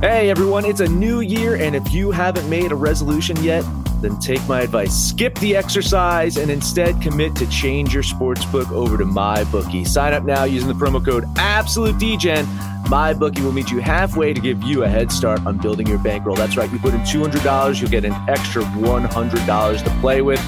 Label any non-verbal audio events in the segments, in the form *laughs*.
Hey everyone, it's a new year, and if you haven't made a resolution yet, then take my advice. Skip the exercise and instead commit to change your sportsbook over to MyBookie. Sign up now using the promo code AbsoluteDGen. MyBookie will meet you halfway to give you a head start on building your bankroll. That's right, you put in $200, you'll get an extra $100 to play with.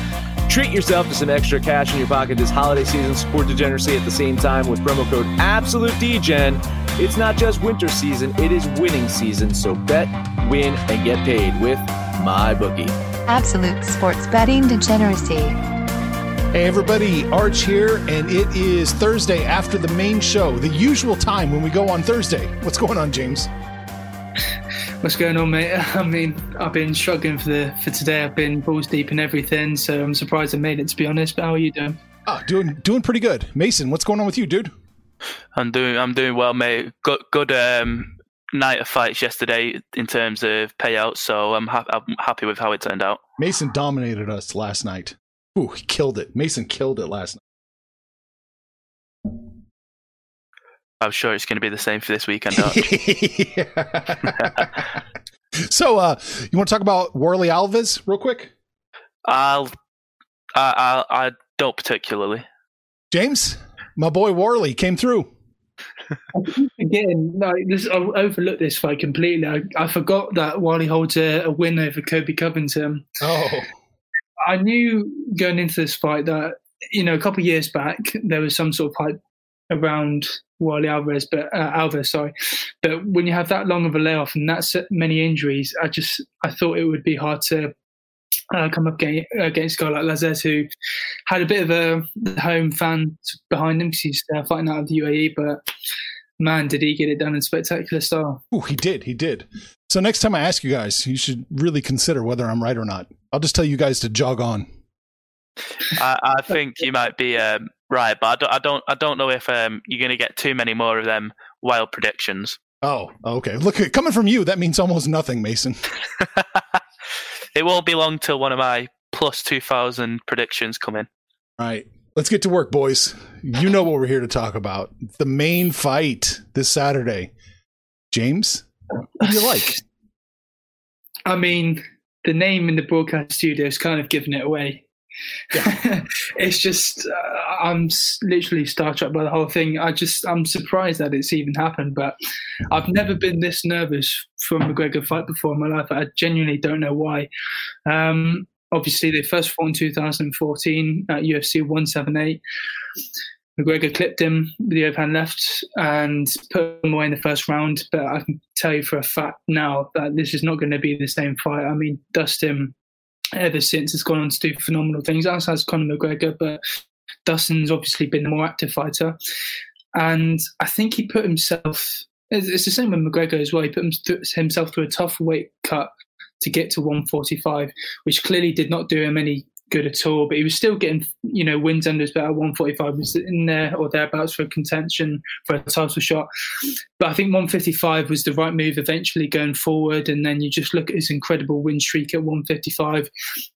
Treat yourself to some extra cash in your pocket this holiday season. Support degeneracy at the same time with promo code AbsoluteDGen. It's not just winter season, it is winning season. So bet, win, and get paid with MyBookie. Absolute sports betting degeneracy. Hey everybody, Arch here, and it is Thursday after the main show, the usual time when we go on Thursday. What's going on, James? *laughs* What's going on, mate? *laughs* I mean, I've been struggling for the for today. I've been balls deep in everything, so I'm surprised I made it. To be honest, but how are you doing? Ah, doing doing pretty good. Mason, what's going on with you, dude? I'm doing I'm doing well, mate. Good good um, night of fights yesterday in terms of payouts, so I'm, ha- I'm happy with how it turned out. Mason dominated us last night. Ooh, he killed it. Mason killed it last night. I'm sure it's going to be the same for this weekend. *laughs* *laughs* so, uh, you want to talk about Warlley Alves real quick? I'll, I, I, I don't particularly. James, my boy Warlley came through. *laughs* Again, no, this, I overlooked this fight completely. I, I forgot that Warlley holds a, a win over Colby Covington. Oh, I knew going into this fight that you know a couple of years back there was some sort of hype around Warlley Alvarez, but uh, Alves, sorry. But when you have that long of a layoff and that many injuries, I just I thought it would be hard to uh, come up against, against a guy like Lazzez, who had a bit of a home fan behind him because he's uh, fighting out of the UAE. But man, did he get it done in spectacular style! Oh, he did, he did. So next time I ask you guys, you should really consider whether I'm right or not. I'll just tell you guys to jog on. I, I think you might be um, right, but I don't, I don't, I don't know if um, you're going to get too many more of them wild predictions. Oh, okay. Look, coming from you, that means almost nothing, Mason. *laughs* it won't be long till one of my plus two thousand predictions come in. All right, let's get to work, boys. You know what we're here to talk about. The main fight this Saturday. James, who do you like? I mean, the name in the broadcast studio is kind of giving it away. Yeah. *laughs* it's just uh, I'm literally star struck by the whole thing. I just I'm surprised that it's even happened, but I've never been this nervous for a McGregor fight before in my life. I genuinely don't know why. Um, obviously, they first fought in 2014 at UFC 178. McGregor clipped him with the overhand left and put him away in the first round. But I can tell you for a fact now that this is not going to be the same fight. I mean, Dustin ever since has gone on to do phenomenal things, as has Conor McGregor. But Dustin's obviously been the more active fighter. And I think he put himself, it's the same with McGregor as well, he put himself through a tough weight cut to get to 145, which clearly did not do him any good at all, but he was still getting, you know, wins under his belt. 145 was in there or thereabouts for contention for a title shot. But I think 155 was the right move eventually going forward. And then you just look at his incredible win streak at 155,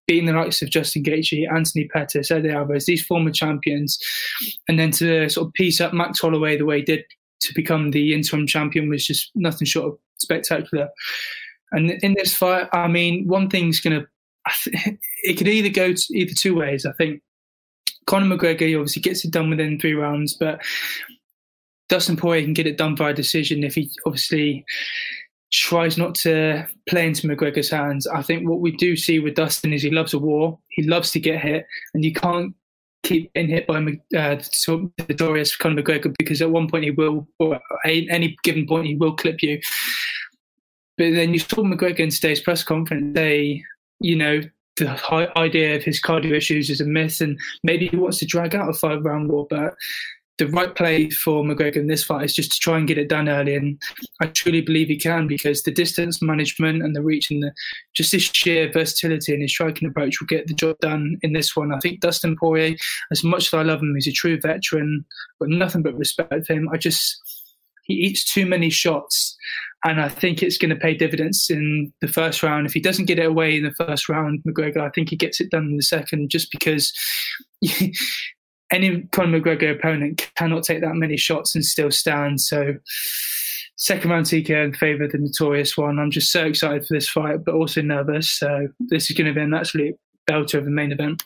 beating the likes of Justin Gaethje, Anthony Pettis, Eddie Alvarez, these former champions, and then to sort of piece up Max Holloway the way he did to become the interim champion was just nothing short of spectacular. And in this fight, I mean, one thing's going to *laughs* it could either go to either two ways. I think Conor McGregor obviously gets it done within three rounds, but Dustin Poirier can get it done by decision if he obviously tries not to play into McGregor's hands. I think what we do see with Dustin is he loves a war. He loves to get hit, and you can't keep getting hit by uh, Notorious Conor McGregor because at one point he will, or any given point he will clip you. But then you saw McGregor in today's press conference say you know, the idea of his cardio issues is a myth, and maybe he wants to drag out a five round war. But the right play for McGregor in this fight is just to try and get it done early, and I truly believe he can because the distance management and the reach and the just his sheer versatility and his striking approach will get the job done in this one. I think Dustin Poirier, as much as I love him, he's a true veteran, but nothing but respect for him. I just he eats too many shots, and I think it's going to pay dividends in the first round. If he doesn't get it away in the first round, McGregor, I think he gets it done in the second, just because *laughs* any Conor McGregor opponent cannot take that many shots and still stand. So. Second round TKO in favour of the notorious one. I'm just so excited for this fight, but also nervous. So this is going to be an absolute belter of the main event.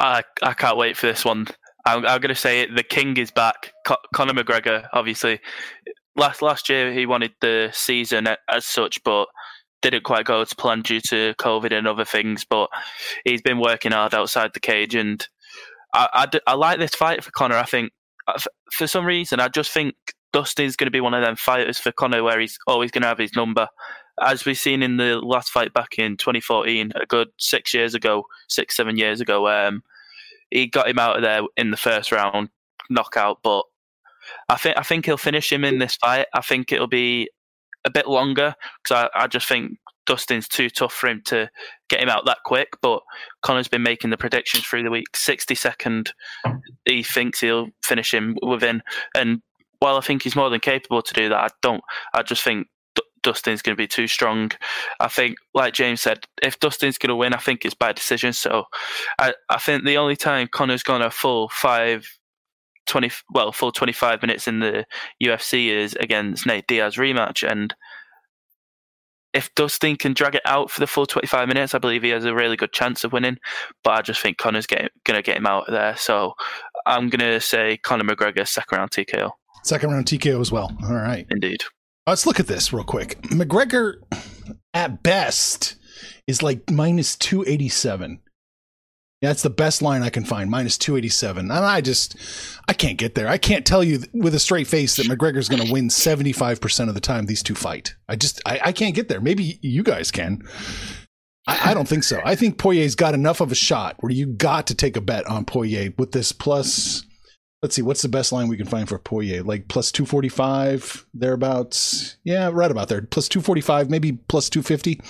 I I can't wait for this one. I'm, I'm going to say it. The king is back. Co- Conor McGregor, obviously, last last year he wanted the season as such, but didn't quite go to plan due to COVID and other things. But he's been working hard outside the cage, and I, I, I like this fight for Conor. I think uh, for some reason I just think Dustin's going to be one of them fighters for Conor where he's always going to have his number. As we've seen in the last fight back in 2014, a good six years ago, six, seven years ago, um, he got him out of there in the first round knockout. But I think I think he'll finish him in this fight. I think it'll be a bit longer because I, I just think Dustin's too tough for him to get him out that quick. But Conor's been making the predictions through the week. 60 second, he thinks he'll finish him within. And while I think he's more than capable to do that, I don't. I just think Dustin's going to be too strong. I think, like James said, if Dustin's going to win, I think it's by decision. So I, I think the only time Conor's gone a full five 20 well full 25 minutes in the UFC is against Nate Diaz rematch and if Dustin can drag it out for the full 25 minutes, I believe he has a really good chance of winning. But I just think Conor's going to get him out of there. So I'm going to say Conor McGregor, second round TKO. Second round TKO as well. All right. Indeed. Let's look at this real quick. McGregor, at best, is like minus 287. That's the best line I can find, minus 287. And I just, I can't get there. I can't tell you with a straight face that McGregor's going to win 75% of the time these two fight. I just, I, I can't get there. Maybe you guys can. I, I, don't think so. I think Poirier's got enough of a shot where you got to take a bet on Poirier with this plus. Let's see, what's the best line we can find for Poirier? Like plus 245, thereabouts. Yeah, right about there. Plus 245, maybe plus 250.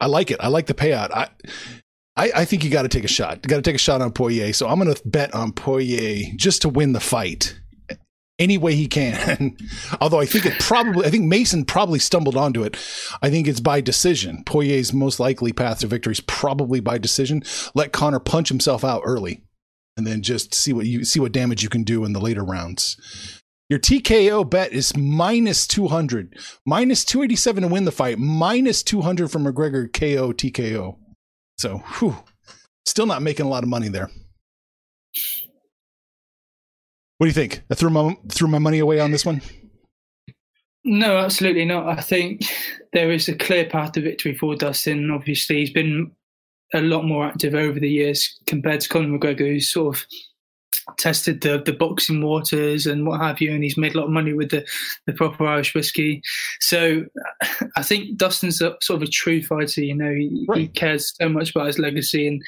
I like it. I like the payout. I, I, I think you got to take a shot. You got to take a shot on Poirier. So I'm going to bet on Poirier just to win the fight any way he can. *laughs* Although I think it probably, I think Mason probably stumbled onto it. I think it's by decision. Poirier's most likely path to victory is probably by decision. Let Conor punch himself out early, and then just see what you see what damage you can do in the later rounds. Your TKO bet is minus 200, minus 287 to win the fight, minus 200 from McGregor KO TKO. So, whew, still not making a lot of money there. What do you think? I threw my threw my money away on this one. No, absolutely not. I think there is a clear path to victory for Dustin. Obviously, he's been a lot more active over the years compared to Conor McGregor, who's sort of tested the the boxing waters and what have you, and he's made a lot of money with the the proper Irish whiskey. So *laughs* I think Dustin's a, sort of a true fighter. You know, he, right. he cares so much about his legacy, and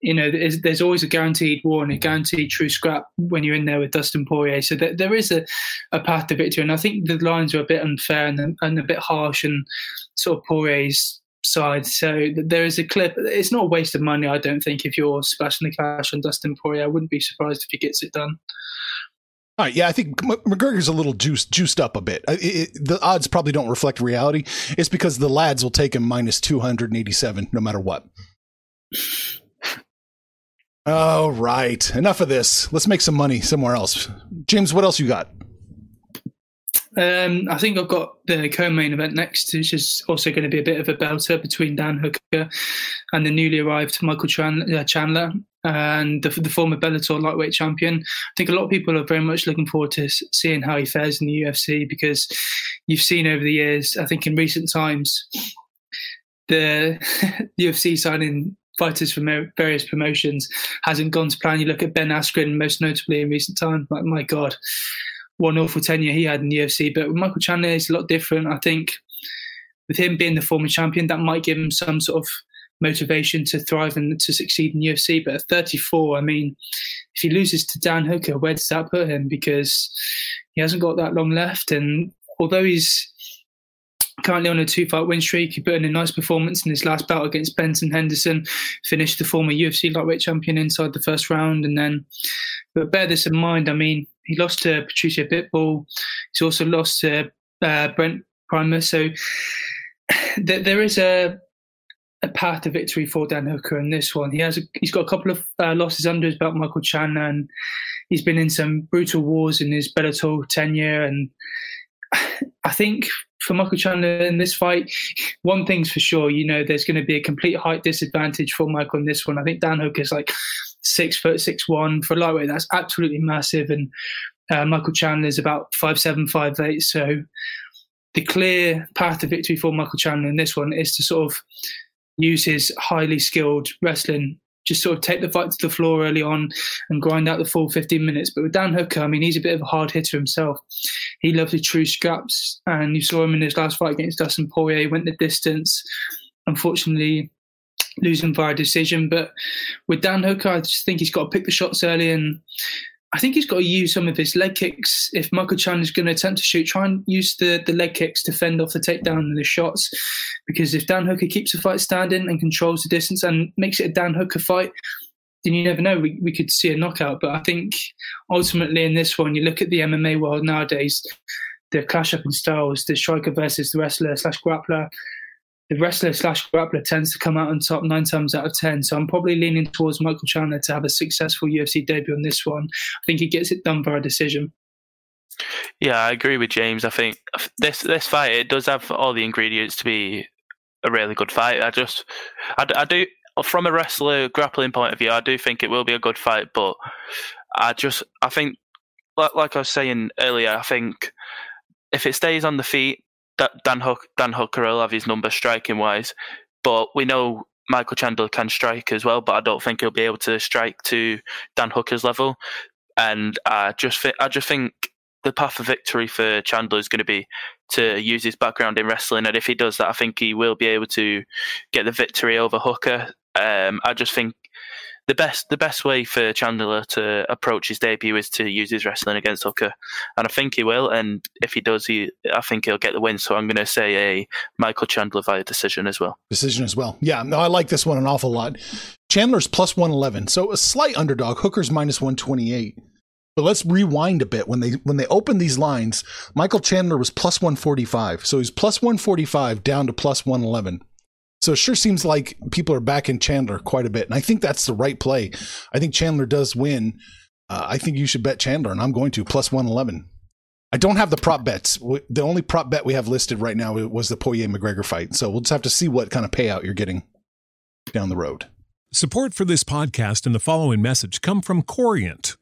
you know, there's, there's, always a guaranteed war and a guaranteed true scrap when you're in there with Dustin Poirier. So there, there is a, a path to victory, and I think the lines are a bit unfair and, and a bit harsh, and sort of Poirier's side. So there is a clip. It's not a waste of money, I don't think, if you're splashing the cash on Dustin Poirier. I wouldn't be surprised if he gets it done. All right, yeah, I think McGregor's a little juiced, juiced up a bit. It, it, the odds probably don't reflect reality. It's because the lads will take him minus 287 no matter what. *sighs* All right, enough of this. Let's make some money somewhere else. James, what else you got? Um, I think I've got the co-main event next, which is also going to be a bit of a belter between Dan Hooker and the newly arrived Michael uh, Chandler and the, the, former Bellator lightweight champion. I think a lot of people are very much looking forward to seeing how he fares in the UFC because you've seen over the years, I think in recent times, the *laughs* UFC signing fighters from various promotions hasn't gone to plan. You look at Ben Askren, most notably in recent times. My, my God, one awful tenure he had in the UFC. But with Michael Chandler, it's a lot different. I think with him being the former champion, that might give him some sort of motivation to thrive and to succeed in UFC. But at 34, I mean, if he loses to Dan Hooker, where does that put him? Because he hasn't got that long left. And although he's currently on a two fight win streak, he put in a nice performance in his last bout against Benson Henderson, finished the former UFC lightweight champion inside the first round. And then, but bear this in mind, I mean, he lost to Patricio Pitbull. He's also lost to uh, Brent Primus. So *sighs* th- there is a a path to victory for Dan Hooker in this one. He has a, he's got a couple of uh, losses under his belt, Michael Chandler, and he's been in some brutal wars in his Bellator tenure. And *sighs* I think for Michael Chandler in this fight, one thing's for sure, you know, there's going to be a complete height disadvantage for Michael in this one. I think Dan Hooker's like six foot six one for lightweight. That's absolutely massive, and uh, Michael Chandler is about five seven five eight. So the clear path to victory for Michael Chandler in this one is to sort of use his highly skilled wrestling. Just sort of take the fight to the floor early on and grind out the full 15 minutes. But with Dan Hooker, I mean, he's a bit of a hard hitter himself. He loves the true scraps, and you saw him in his last fight against Dustin Poirier. Went the distance. Unfortunately, losing via decision. But with Dan Hooker, I just think he's got to pick the shots early and I think he's got to use some of his leg kicks. If Michael Chan is going to attempt to shoot, try and use the, the leg kicks to fend off the takedown and the shots. Because if Dan Hooker keeps the fight standing and controls the distance and makes it a Dan Hooker fight, then you never know. We, we could see a knockout. But I think ultimately in this one, you look at the MMA world nowadays, the clash up in styles, the striker versus the wrestler slash grappler the wrestler slash grappler tends to come out on top nine times out of ten. So I'm probably leaning towards Michael Chandler to have a successful UFC debut on this one. I think he gets it done by a decision. Yeah, I agree with James. I think this this fight it does have all the ingredients to be a really good fight. I just, I, I do from a wrestler grappling point of view, I do think it will be a good fight. But I just, I think, like, like I was saying earlier, I think if it stays on the feet, Dan Hook Dan Hooker will have his number striking wise, but we know Michael Chandler can strike as well. But I don't think he'll be able to strike to Dan Hooker's level. And I just think I just think the path of victory for Chandler is going to be to use his background in wrestling, and if he does that, I think he will be able to get the victory over Hooker. Um, I just think the best the best way for Chandler to approach his debut is to use his wrestling against Hooker, and I think he will. And if he does, he I think he'll get the win. So I'm going to say a Michael Chandler via decision as well. Decision as well. Yeah, no, I like this one an awful lot. Chandler's plus one eleven, so a slight underdog. Hooker's minus one twenty eight. But let's rewind a bit. When they when they opened these lines, Michael Chandler was plus one forty five, so he's plus one forty five down to plus one eleven. So it sure seems like people are backing Chandler quite a bit. And I think that's the right play. I think Chandler does win. Uh, I think you should bet Chandler, and I'm going to plus 111. I don't have the prop bets. The only prop bet we have listed right now was the Poirier McGregor fight. So we'll just have to see what kind of payout you're getting down the road. Support for this podcast and the following message come from Corient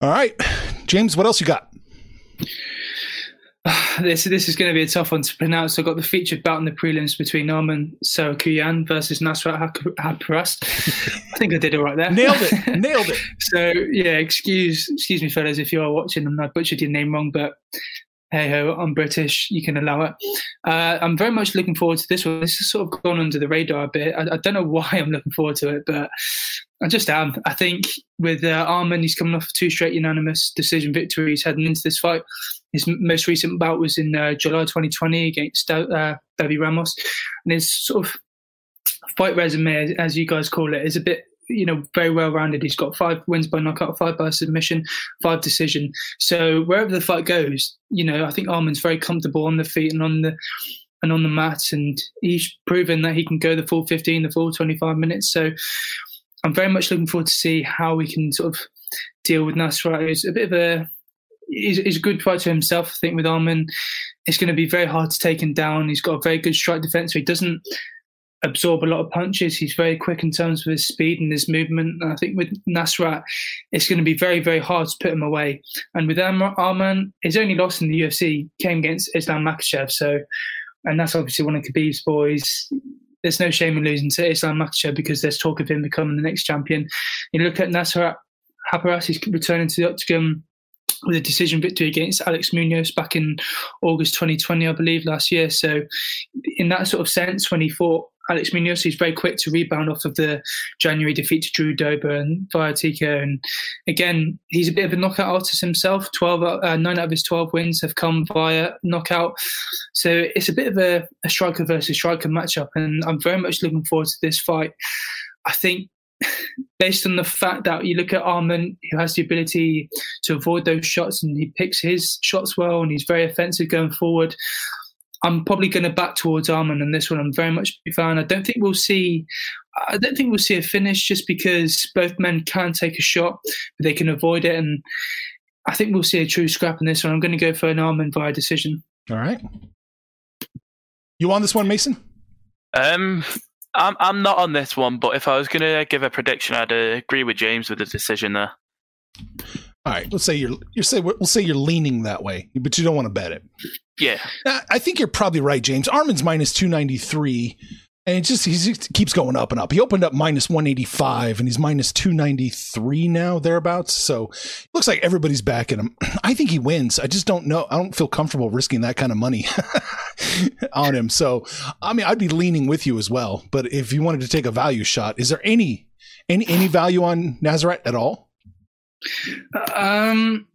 All right, James, what else you got? *sighs* this this is going to be a tough one to pronounce. I got the featured bout in the prelims between Arman Tsarukyan versus Nasrat Haqparast. I think I did it right there. Nailed it. *laughs* Nailed it. so yeah, excuse excuse me, fellas, if you are watching and I butchered your name wrong, but hey ho, I'm British. You can allow it. Uh, I'm very much looking forward to this one. This has sort of gone under the radar a bit. I, I, don't know why I'm looking forward to it, but I just am. I think with uh, Arman, he's coming off two straight unanimous decision victories heading into this fight. His most recent bout was in uh, July 2020 against uh, Davi Ramos, and his sort of fight resume, as you guys call it, is a bit you know, very well rounded. He's got five wins by knockout, five by submission, five decision. So wherever the fight goes, you know, I think Arman's very comfortable on the feet and on the and on the mat, and he's proven that he can go the full 15, the full 25 minutes. So I'm very much looking forward to see how we can sort of deal with Nasrat. He's a bit of a he's, he's a good fighter himself. I think with Arman, it's going to be very hard to take him down. He's got a very good strike defense. So he doesn't absorb a lot of punches. He's very quick in terms of his speed and his movement. And I think with Nasrat, it's going to be very, very hard to put him away. And with Arman, his only loss in the UFC came against Islam Makhachev. So, and that's obviously one of Khabib's boys. There's no shame in losing to Islam Makhachev because there's talk of him becoming the next champion. You look at Nasrat Haqparast, he's returning to the octagon with a decision victory against Alex Munoz back in August 2020, I believe, last year. So, in that sort of sense, when he fought Alex Munoz, he's very quick to rebound off of the January defeat to Drew Dober and via TKO. And again, he's a bit of a knockout artist himself. 12, uh, nine out of his 12 wins have come via knockout. So it's a bit of a, a striker versus striker matchup. And I'm very much looking forward to this fight. I think *laughs* based on the fact that you look at Arman, who has the ability to avoid those shots and he picks his shots well and he's very offensive going forward. I'm probably going to back towards Arman on this one. I'm very much a fan. I don't think we'll see. I don't think we'll see a finish just because both men can take a shot, but they can avoid it. And I think we'll see a true scrap in this one. I'm going to go for an Arman via decision. All right. You on this one, Mason? Um, I'm I'm not on this one, but if I was going to give a prediction, I'd uh, agree with James with the decision there. All right, let's say you're you're say we'll say you're leaning that way, but you don't want to bet it. Yeah, I think you're probably right, James. Arman's minus two ninety three, and it just he keeps going up and up. He opened up minus one eighty five, and he's minus two ninety three now thereabouts. So it looks like everybody's backing him. *clears throat* I think he wins. I just don't know. I don't feel comfortable risking that kind of money *laughs* on him. So I mean, I'd be leaning with you as well. But if you wanted to take a value shot, is there any any any value on Nazareth at all? Um,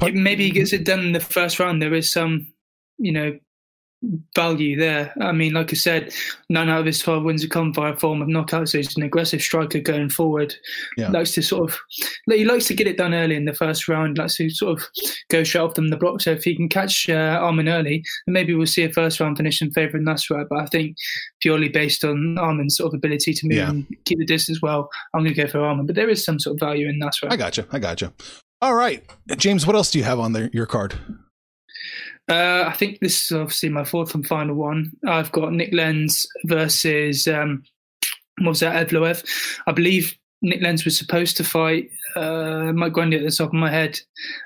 maybe he gets it done in the first round. There is some, you know, value there. I mean, like I said, nine out of his 12 wins have come via form of knockout, so he's an aggressive striker going forward. Yeah. Likes to sort of, he likes to get it done early in the first round, likes to sort of go straight off them the block. So if he can catch uh, Arman early, then maybe we'll see a first round finish in favour of Nasrat. But I think purely based on Arman's sort of ability to move yeah. and keep the distance well, I'm going to go for Arman. But there is some sort of value in Nasrat. I got you. I got you. All right. James, what else do you have on there, your card? Uh, I think this is obviously my fourth and final one. I've got Nick Lentz versus um, Movsar Evloev. I believe Nick Lentz was supposed to fight uh, Mike Grundy at the top of my head,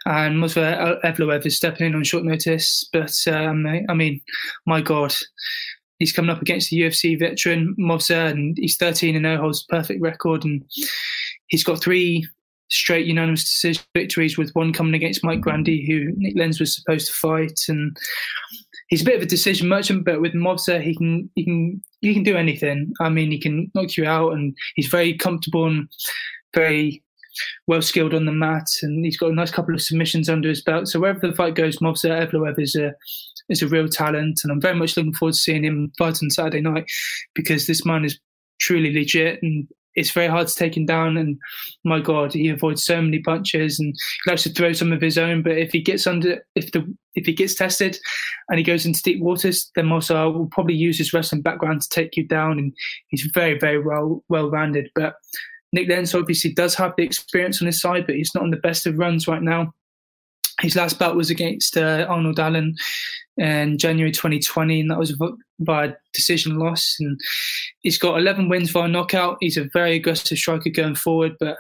and Movsar Evloev is stepping in on short notice. But um, I mean, my God, he's coming up against the UFC veteran Movsar, and he's 13 and 0, holds a perfect record, and he's got three straight unanimous decision victories, with one coming against Mike Grundy, who Nick Lentz was supposed to fight, and he's a bit of a decision merchant. But with Movsar, he can he can he can do anything. I mean, he can knock you out, and he's very comfortable and very well skilled on the mat, and he's got a nice couple of submissions under his belt. So wherever the fight goes, Movsar Evloev is a is a real talent, and I'm very much looking forward to seeing him fight on Saturday night because this man is truly legit and it's very hard to take him down. And my God, he avoids so many punches and he likes to throw some of his own. But if he gets under, if the if he gets tested and he goes into deep waters, then Movsar will probably use his wrestling background to take you down. And he's very very well well rounded. But Nick Lentz obviously does have the experience on his side, but he's not on the best of runs right now. His last bout was against uh, Arnold Allen in January 2020, and that was by decision loss. And he's got 11 wins via knockout. He's a very aggressive striker going forward, but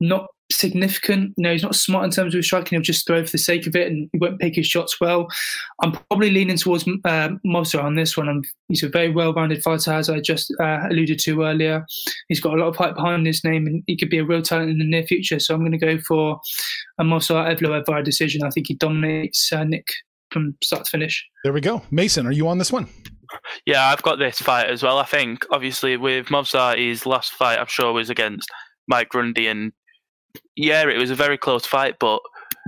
not significant. You know, he's not smart in terms of striking. He'll just throw for the sake of it, and he won't pick his shots well. I'm probably leaning towards uh, on this one. I'm, he's a very well-rounded fighter, as I just uh, alluded to earlier. He's got a lot of hype behind his name, and he could be a real talent in the near future. So I'm going to go for a Movsar Evloev via decision. I think he dominates uh, Nick from start to finish. There we go. Mason, are you on this one? Yeah, I've got this fight as well. I think obviously with Movsar, his last fight, I'm sure was against Mike Grundy, and yeah, it was a very close fight, but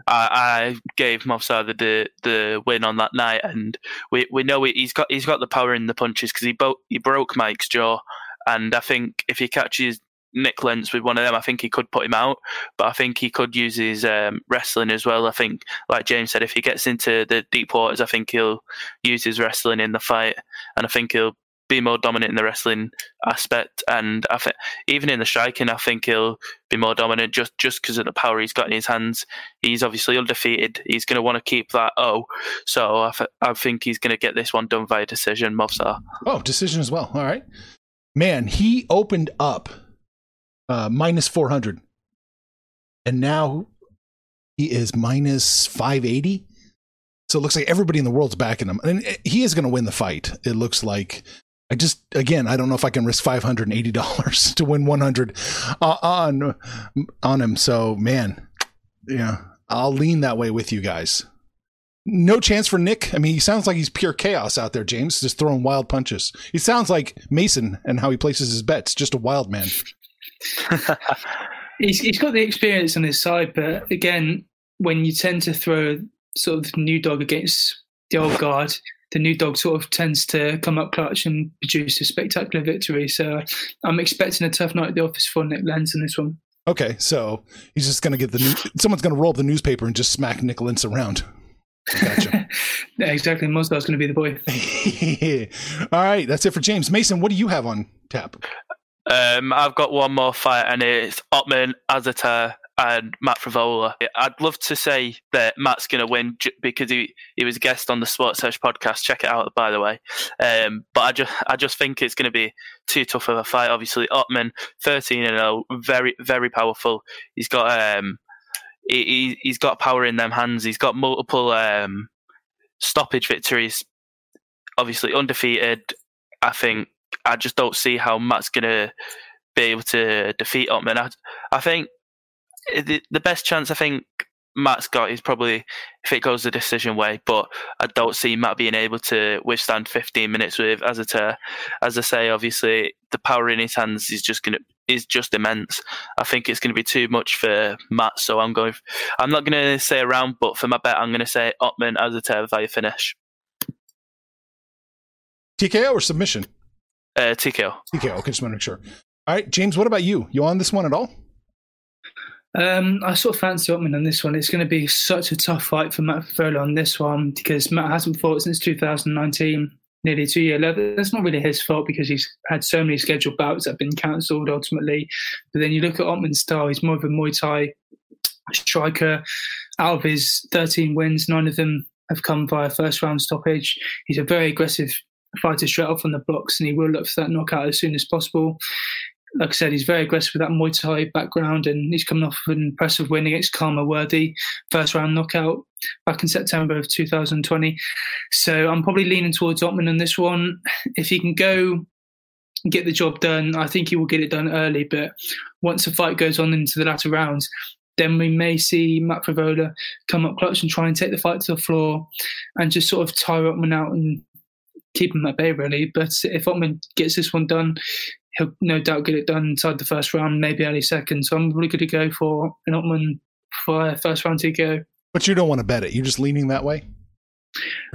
I, I gave Movsar the, the, win on that night, and we we know he's got he's got the power in the punches because he bo- he broke Mike's jaw, and I think if he catches Nick Lentz with one of them, I think he could put him out. But I think he could use his um, wrestling as well. I think, like James said, if he gets into the deep waters, I think he'll use his wrestling in the fight, and I think he'll be more dominant in the wrestling aspect. And I think even in the striking, I think he'll be more dominant just just because of the power he's got in his hands. He's obviously undefeated. He's going to want to keep that oh. So I, th- I think he's going to get this one done via decision. Movsar. Oh, decision as well. All right, man. He opened up uh, minus 400. And now he is minus 580. So it looks like everybody in the world's backing him. And he is going to win the fight. It looks like. I just, again, I don't know if I can risk $580 *laughs* to win 100 uh, on, on him. So, man, yeah, I'll lean that way with you guys. No chance for Nick. I mean, he sounds like he's pure chaos out there, James, just throwing wild punches. He sounds like Mason and how he places his bets, just a wild man. *laughs* he's he's got the experience on his side, but again, when you tend to throw sort of new dog against the old guard, the new dog sort of tends to come up clutch and produce a spectacular victory. So I'm expecting a tough night at the office for Nick Lentz in this one. Okay, so he's just going to get the new, someone's going to roll up the newspaper and just smack Nick Lentz around. Gotcha. *laughs* yeah, exactly. Moscow's going to be the boy. *laughs* All right, that's it for James Mason. What do you have on tap? Um, I've got one more fight, and it's Ottman Azaitar and Matt Frevola. I'd love to say that Matt's going to win because he, he was a guest on the Sports Sesh podcast. Check it out, by the way. Um, but I just I just think it's going to be too tough of a fight. Obviously, Ottman, thirteen and zero, very very powerful. He's got um he he's got power in them hands. He's got multiple um stoppage victories. Obviously, undefeated. I think I just don't see how Matt's gonna be able to defeat Ottman. I, I think the, the best chance I think Matt's got is probably if it goes the decision way, but I don't see Matt being able to withstand 15 minutes with Azaitar. As I say, obviously the power in his hands is just gonna is just immense. I think it's going to be too much for Matt, so I'm going. I'm not going to say around, but for my bet, I'm going to say Ottman Azaitar via finish. TKO or submission? Uh, TKO. TKO. Okay, just want to make sure. All right, James. What about you? You on this one at all? Um, I sort of fancy Ottman on this one. It's going to be such a tough fight for Matt Frevola on this one because Matt hasn't fought since 2019, nearly two year level. That's not really his fault because he's had so many scheduled bouts that have been cancelled ultimately. But then you look at Ottman's style; he's more of a Muay Thai striker. Out of his 13 wins, nine of them have come via first round stoppage. He's a very aggressive fighter straight off on the blocks, and he will look for that knockout as soon as possible. Like I said, he's very aggressive with that Muay Thai background, and he's coming off an impressive win against Khama Worthy, first round knockout back in September of 2020. So I'm probably leaning towards Ottman on this one. If he can go get the job done. I think he will get it done early, but once the fight goes on into the latter rounds, then we may see Matt Frevola come up clutch and try and take the fight to the floor and just sort of tire Ottman out and keep him at bay, really. But if Ottman gets this one done, he'll no doubt get it done inside the first round, maybe early second. So I'm really going to go for an Ottman for first round to go. But you don't want to bet it. You're just leaning that way?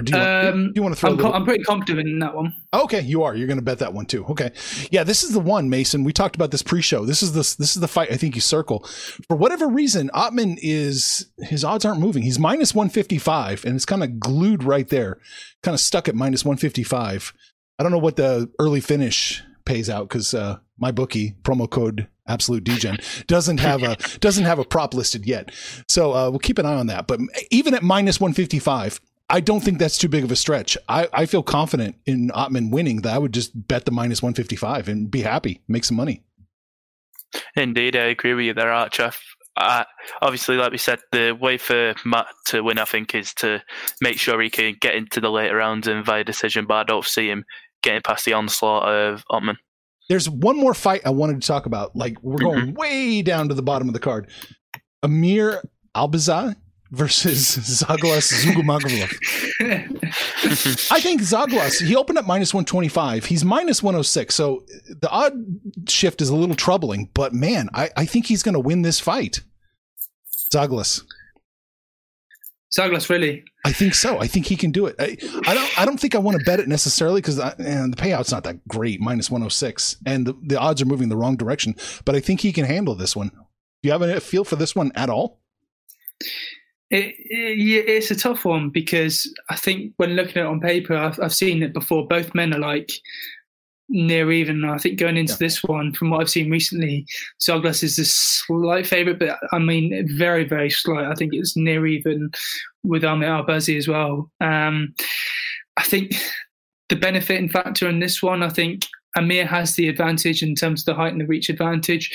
Do you, want, Um, do you want to throw I'm, little- I'm pretty confident in that one. Okay, you are. You're going to bet that one too. Okay, yeah. This is the one, Mason. We talked about this pre-show. This is the this is the fight. I think you circle for whatever reason. Ottman is his odds aren't moving. He's minus one fifty five, and it's kind of glued right there, kind of stuck at minus one fifty five. I don't know what the early finish pays out because uh, MyBookie promo code absolute dgen doesn't have a doesn't have a prop listed yet. So uh, we'll keep an eye on that. But even at minus one fifty five. I don't think that's too big of a stretch. I, I feel confident in Ottman winning that I would just bet the minus 155 and be happy, make some money. Indeed, I agree with you there, Archer. Uh, obviously, like we said, the way for Matt to win, I think, is to make sure he can get into the later rounds and via decision, but I don't see him getting past the onslaught of Ottman. There's one more fight I wanted to talk about. Like we're going way down to the bottom of the card. Amir Albazi versus *laughs* Zaglas Zugumagulov. I think Zaglas, he opened up minus 125. He's minus 106. So the odd shift is a little troubling, but man, I, I think he's going to win this fight. Zaglas. Zaglas, really? I think so. I think he can do it. I, I don't. I don't think I want to bet it necessarily because uh, the payout's not that great, minus one hundred six, and the, the odds are moving the wrong direction. But I think he can handle this one. Do you have a feel for this one at all? It, it, it's a tough one because I think when looking at it on paper, I've, I've seen it before. Both men are like near even. I think going into Yeah. this one, from what I've seen recently, Zaglas is a slight favourite, but I mean very, very slight. I think it's near even with Ahmed Albazi as well. Um, I think the benefiting factor in this one, I think Amir has the advantage in terms of the height and the reach advantage.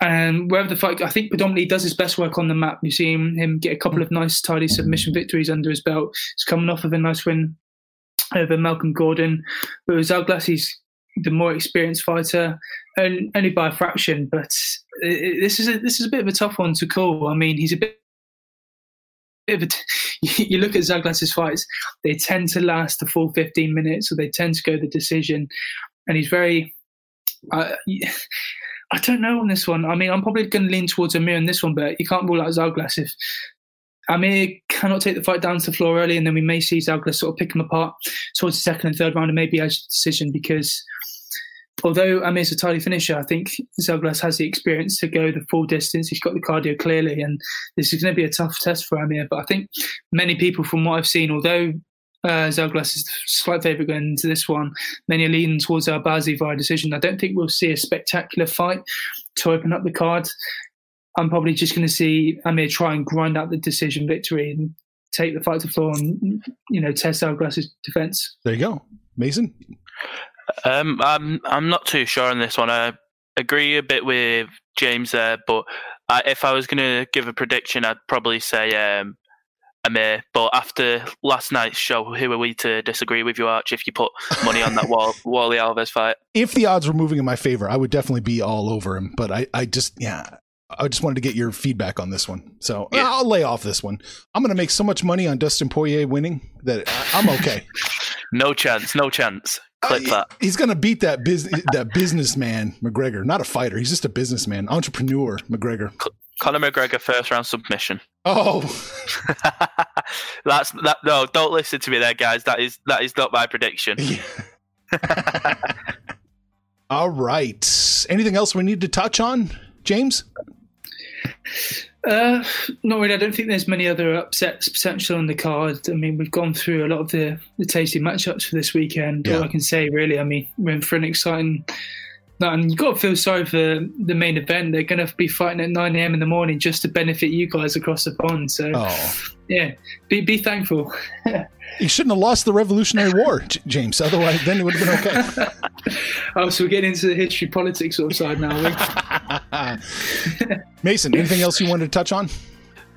And wherever the fight, I think predominantly does his best work on the map. You've seen him get a couple of nice, tidy submission victories under his belt. He's coming off of a nice win over Malcolm Gordon. But with Zaglas, he's the more experienced fighter, and only by a fraction. But this is a, this is a bit of a tough one to call. I mean, he's a bit. a *laughs* you look at Zaglas's fights; they tend to last the full 15 minutes, so they tend to go the decision. And he's very. Uh, I don't know on this one. I mean, I'm probably going to lean towards Amir in this one, but you can't rule out Zaglas if Amir cannot take the fight down to the floor early, and then we may see Zaglas sort of pick him apart towards the second and third round, and maybe the decision because although Amir's a tidy finisher, I think Zaglas has the experience to go the full distance. He's got the cardio clearly, and this is going to be a tough test for Amir. But I think many people, from what I've seen, although uh, Zaglas is the slight favourite going into this one. Many are leaning towards Albazi via decision. I don't think we'll see a spectacular fight to open up the card. I'm probably just going to see Amir try and grind out the decision victory and take the fight to the floor and you know test Zaglas's defence. There you go, Mason. Um, I'm I'm not too sure on this one. I agree a bit with James there, but I, if I was going to give a prediction, I'd probably say um, Amir. But after last night's show, who are we to disagree with you, Arch? If you put money on that Wall, *laughs* Wally Alves fight, If the odds were moving in my favor, I would definitely be all over him. But I, I just, yeah, I just wanted to get your feedback on this one. So Yeah. I'll lay off this one. I'm going to make so much money on Dustin Poirier winning that I'm okay. *laughs* no chance, no chance. Clip Uh, that. He's going to beat that biz- that businessman McGregor, not a fighter. He's just a businessman, entrepreneur McGregor. Conor McGregor first round submission. *laughs* Oh, That's that. No, don't listen to me there, guys. That is that is not my prediction. *laughs* all right. Anything else we need to touch on, James? Uh, not really. I don't think there's many other upsets potential on the card. I mean, we've gone through a lot of the, the tasty matchups for this weekend. Yeah. All I can say, really, I mean, we're in for an exciting night. And you've got to feel sorry for the main event. They're going to be fighting at 9 a.m. in the morning just to benefit you guys across the pond. So, Oh, yeah, be, be thankful. *laughs* you shouldn't have lost the Revolutionary War, James. Otherwise, then it would have been okay. *laughs* oh, so we're getting into the history politics sort of side now. *laughs* Mason, anything else you wanted to touch on?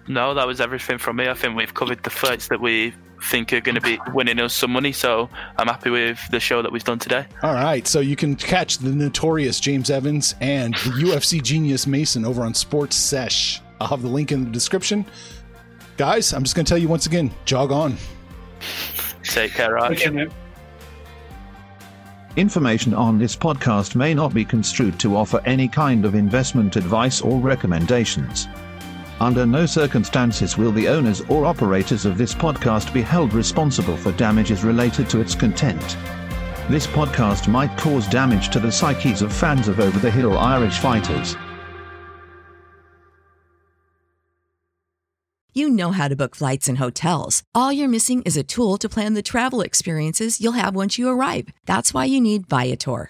No, that was everything from me. I think we've covered the fights that we think are going to be winning us some money. So I'm happy with the show that we've done today. All right. So you can catch the notorious James Evans and the *laughs* UFC genius Mason over on Sports Sesh. I'll have the link in the description. Guys, I'm just going to tell you once again jog on. Take care, Raj. Okay, Information on this podcast may not be construed to offer any kind of investment advice or recommendations. Under no circumstances will the owners or operators of this podcast be held responsible for damages related to its content. This podcast might cause damage to the psyches of fans of over the hill Irish fighters. You know how to book flights and hotels. All you're missing is a tool to plan the travel experiences you'll have once you arrive. That's why you need Viator.